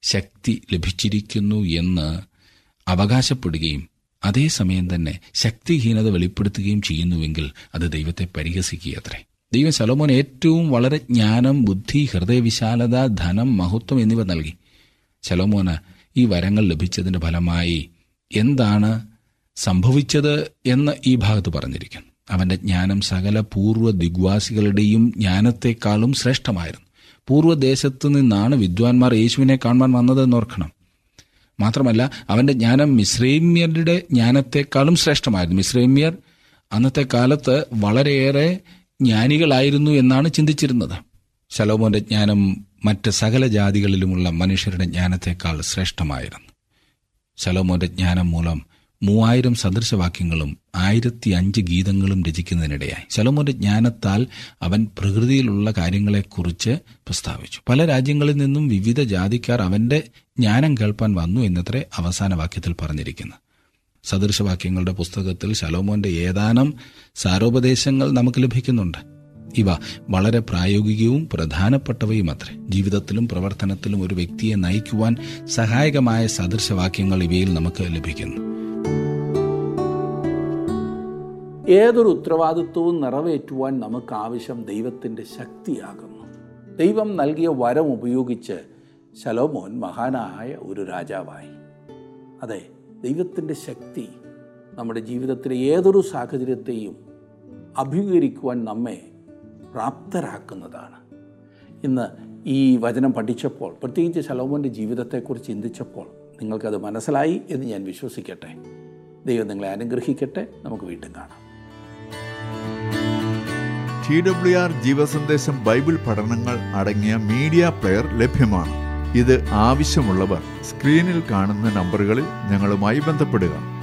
ശക്തി ലഭിച്ചിരിക്കുന്നു എന്ന് അവകാശപ്പെടുകയും അതേസമയം തന്നെ ശക്തിഹീനത വെളിപ്പെടുത്തുകയും ചെയ്യുന്നുവെങ്കിൽ അത് ദൈവത്തെ പരിഹസിക്കുകയത്രേ. ദൈവം ശലോമോൻ ഏറ്റവും വളരെ ജ്ഞാനം ബുദ്ധി ഹൃദയവിശാലത ധനം മഹത്വം എന്നിവ നൽകി. ശലോമോന് ഈ വരങ്ങൾ ലഭിച്ചതിന്റെ ഫലമായി എന്താണ് സംഭവിച്ചത് എന്ന് ഈ ഭാഗത്ത് പറഞ്ഞിരിക്കുന്നു. അവന്റെ ജ്ഞാനം സകല പൂർവ ദിഗ്വാസികളുടെയും ജ്ഞാനത്തെക്കാളും ശ്രേഷ്ഠമായിരുന്നു. പൂർവദേശത്ത് നിന്നാണ് വിദ്വാൻമാർ യേശുവിനെ കാണുവാൻ വന്നതെന്ന് ഓർക്കണം മാത്രമല്ല അവന്റെ ജ്ഞാനം മിശ്രൈമ്യരുടെ ജ്ഞാനത്തെക്കാളും ശ്രേഷ്ഠമായിരുന്നു. മിശ്രൈമ്യർ അന്നത്തെ കാലത്ത് വളരെയേറെ ജ്ഞാനികളായിരുന്നു എന്നാണ് ചിന്തിച്ചിരുന്നത്. ശലോമോന്റെ ജ്ഞാനം മറ്റ് സകല ജാതികളിലുമുള്ള മനുഷ്യരുടെ ജ്ഞാനത്തെക്കാൾ ശ്രേഷ്ഠമായിരുന്നു. ശലോമോന്റെ ജ്ഞാനം മൂലം മൂവായിരം സദൃശവാക്യങ്ങളും ആയിരത്തി അഞ്ച് ഗീതങ്ങളും രചിക്കുന്നതിനിടയായി. ശലോമോന്റെ ജ്ഞാനത്താൽ അവൻ പ്രകൃതിയിലുള്ള കാര്യങ്ങളെക്കുറിച്ച് പ്രസ്താവിച്ചു. പല രാജ്യങ്ങളിൽ നിന്നും വിവിധ ജാതിക്കാർ അവന്റെ ജ്ഞാനം കേൾപ്പാൻ വന്നു എന്നത്രേ അവസാന വാക്യത്തിൽ പറഞ്ഞിരിക്കുന്നത് സദൃശവാക്യങ്ങളുടെ പുസ്തകത്തിൽ ശലോമോന്റെ ഏതാനും സാരോപദേശങ്ങൾ നമുക്ക് ലഭിക്കുന്നുണ്ട്. ഇവ വളരെ പ്രായോഗികവും പ്രധാനപ്പെട്ടവയും അത്രേ ജീവിതത്തിലും പ്രവർത്തനത്തിലും ഒരു വ്യക്തിയെ നയിക്കുവാൻ സഹായകമായ സദൃശവാക്യങ്ങൾ ഇവയിൽ നമുക്ക് ലഭിക്കുന്നു. ഏതൊരു ഉത്തരവാദിത്വവും നിറവേറ്റുവാൻ നമുക്ക് ആവശ്യം ദൈവത്തിന്റെ ശക്തിയാകുന്നു. ദൈവം നൽകിയ വരം ഉപയോഗിച്ച് ശലോമോൻ മഹാനായ ഒരു രാജാവായി. അതെ ദൈവത്തിന്റെ ശക്തി നമ്മുടെ ജീവിതത്തിലെ ഏതൊരു സാഹചര്യത്തെയും അഭിമുഖീകരിക്കുവാൻ നമ്മെ പ്രാപ്തരാക്കുന്നതാണ്. ഇന്ന് ഈ വചനം പഠിച്ചപ്പോൾ പ്രത്യേകിച്ച് ശലോമോന്റെ ജീവിതത്തെക്കുറിച്ച് ചിന്തിച്ചപ്പോൾ നിങ്ങൾക്കത് മനസ്സിലായി എന്ന് ഞാൻ വിശ്വസിക്കട്ടെ. ദൈവം നിങ്ങളെ അനുഗ്രഹിക്കട്ടെ. നമുക്ക് വീണ്ടും കാണാം. ടി ഡബ്ല്യു ആർ ജീവസന്ദേശം ബൈബിൾ പഠനങ്ങൾ അടങ്ങിയ മീഡിയ പ്ലെയർ ലഭ്യമാണ്. ഇത് ആവശ്യമുള്ളവർ സ്ക്രീനിൽ കാണുന്ന നമ്പറുകളിൽ ഞങ്ങളുമായി ബന്ധപ്പെടുക.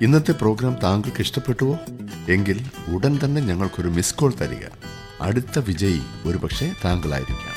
ഇന്നത്തെ പ്രോഗ്രാം താങ്കൾക്ക് ഇഷ്ടപ്പെട്ടുവോ? എങ്കിൽ ഉടൻ തന്നെ ഞങ്ങൾക്കൊരു മിസ് കോൾ തരിക. അടുത്ത വിജയി ഒരുപക്ഷെ താങ്കളായിരിക്കാം.